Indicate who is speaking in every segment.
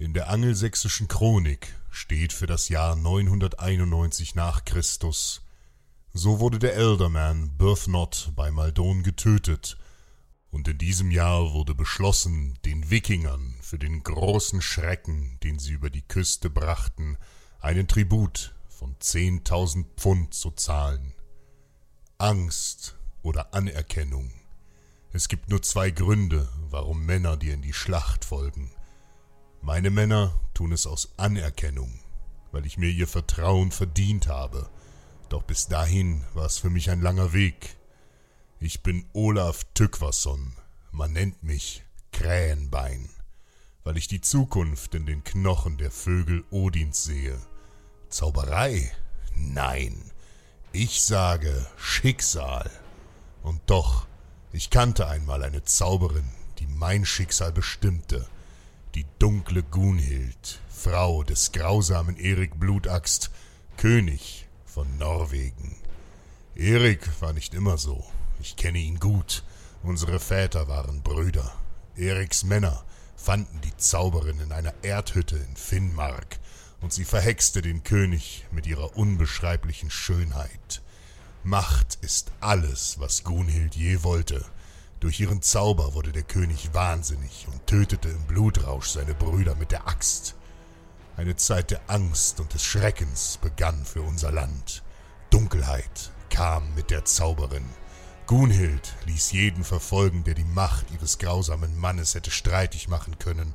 Speaker 1: In der angelsächsischen Chronik steht für das Jahr 991 nach Christus. So wurde der Elderman Berthnot bei Maldon getötet, und in diesem Jahr wurde beschlossen, den Wikingern für den großen Schrecken, den sie über die Küste brachten, einen Tribut von zehntausend Pfund zu zahlen. Angst oder Anerkennung. Es gibt nur zwei Gründe, warum Männer dir in die Schlacht folgen. Meine Männer tun es aus Anerkennung, weil ich mir ihr Vertrauen verdient habe. Doch bis dahin war es für mich ein langer Weg. Ich bin Olaf Tykvason. Man nennt mich Krähenbein, weil ich die Zukunft in den Knochen der Vögel Odins sehe. Zauberei? Nein. Ich sage Schicksal. Und doch, ich kannte einmal eine Zauberin, die mein Schicksal bestimmte – die dunkle Gunhild, Frau des grausamen Erik Blutaxt, König von Norwegen. Erik war nicht immer so. Ich kenne ihn gut. Unsere Väter waren Brüder. Eriks Männer fanden die Zauberin in einer Erdhütte in Finnmark, und sie verhexte den König mit ihrer unbeschreiblichen Schönheit. Macht ist alles, was Gunhild je wollte, durch ihren Zauber wurde der König wahnsinnig und tötete im Blutrausch seine Brüder mit der Axt. Eine Zeit der Angst und des Schreckens begann für unser Land. Dunkelheit kam mit der Zauberin. Gunhild ließ jeden verfolgen, der die Macht ihres grausamen Mannes hätte streitig machen können,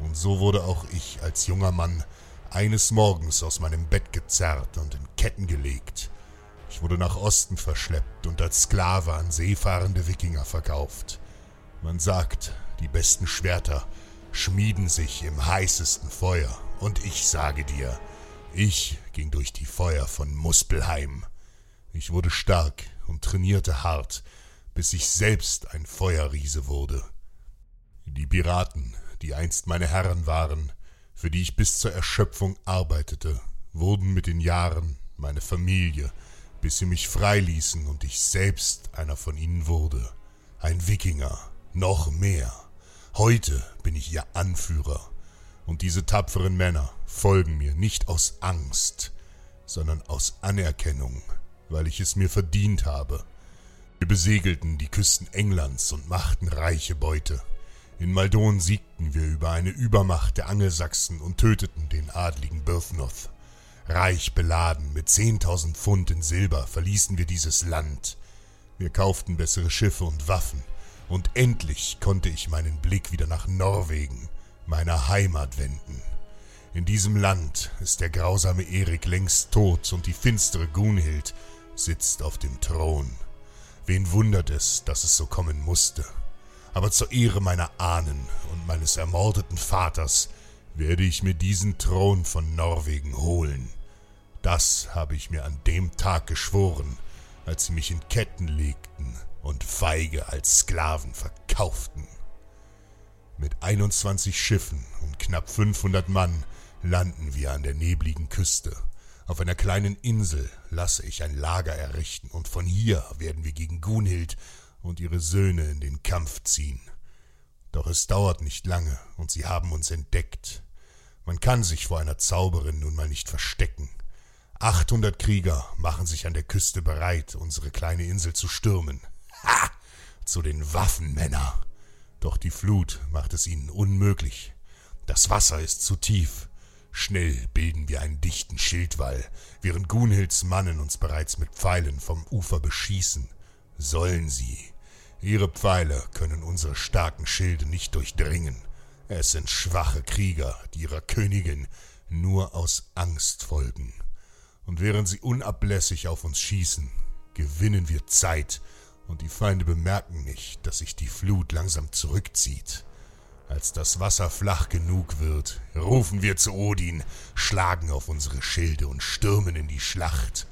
Speaker 1: und so wurde auch ich als junger Mann eines Morgens aus meinem Bett gezerrt und in Ketten gelegt. Ich wurde nach Osten verschleppt und als Sklave an seefahrende Wikinger verkauft. Man sagt, die besten Schwerter schmieden sich im heißesten Feuer. Und ich sage dir, ich ging durch die Feuer von Muspelheim. Ich wurde stark und trainierte hart, bis ich selbst ein Feuerriese wurde. Die Piraten, die einst meine Herren waren, für die ich bis zur Erschöpfung arbeitete, wurden mit den Jahren meine Familie, bis sie mich freiließen und ich selbst einer von ihnen wurde. Ein Wikinger, noch mehr. Heute bin ich ihr Anführer, und diese tapferen Männer folgen mir nicht aus Angst, sondern aus Anerkennung, weil ich es mir verdient habe. Wir besegelten die Küsten Englands und machten reiche Beute. In Maldon siegten wir über eine Übermacht der Angelsachsen und töteten den adligen Birthnoth. Reich beladen mit zehntausend Pfund in Silber verließen wir dieses Land. Wir kauften bessere Schiffe und Waffen, und endlich konnte ich meinen Blick wieder nach Norwegen, meiner Heimat wenden. In diesem Land ist der grausame Erik längst tot und die finstere Gunhild sitzt auf dem Thron. Wen wundert es, dass es so kommen musste? Aber zur Ehre meiner Ahnen und meines ermordeten Vaters werde ich mir diesen Thron von Norwegen holen. Das habe ich mir an dem Tag geschworen, als sie mich in Ketten legten und feige als Sklaven verkauften. Mit 21 Schiffen und knapp 500 Mann landen wir an der nebligen Küste. Auf einer kleinen Insel lasse ich ein Lager errichten, und von hier werden wir gegen Gunhild und ihre Söhne in den Kampf ziehen. Doch es dauert nicht lange, und sie haben uns entdeckt. Man kann sich vor einer Zauberin nun mal nicht verstecken. Achthundert Krieger machen sich an der Küste bereit, unsere kleine Insel zu stürmen. Ha! Zu den Waffen, Männer! Doch die Flut macht es ihnen unmöglich. Das Wasser ist zu tief. Schnell bilden wir einen dichten Schildwall, während Gunhilds Mannen uns bereits mit Pfeilen vom Ufer beschießen. Sollen sie. Ihre Pfeile können unsere starken Schilde nicht durchdringen. Es sind schwache Krieger, die ihrer Königin nur aus Angst folgen. Und während sie unablässig auf uns schießen, gewinnen wir Zeit, und die Feinde bemerken nicht, dass sich die Flut langsam zurückzieht. Als das Wasser flach genug wird, rufen wir zu Odin, schlagen auf unsere Schilde und stürmen in die Schlacht.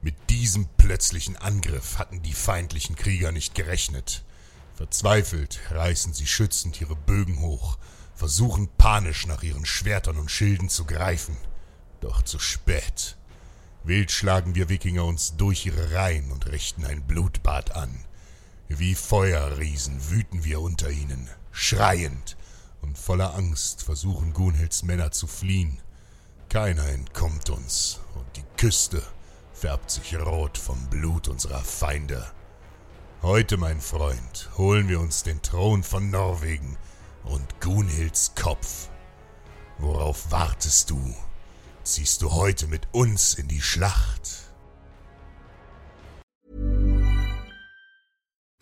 Speaker 1: Mit diesem plötzlichen Angriff hatten die feindlichen Krieger nicht gerechnet. Verzweifelt reißen sie schützend ihre Bögen hoch, versuchen panisch nach ihren Schwertern und Schilden zu greifen. Doch zu spät. Wild schlagen wir Wikinger uns durch ihre Reihen und richten ein Blutbad an. Wie Feuerriesen wüten wir unter ihnen, schreiend und voller Angst versuchen Gunhilds Männer zu fliehen. Keiner entkommt uns, und die Küste färbt sich rot vom Blut unserer Feinde. Heute, mein Freund, holen wir uns den Thron von Norwegen und Gunhilds Kopf. Worauf wartest du? Ziehst du heute mit uns in die Schlacht?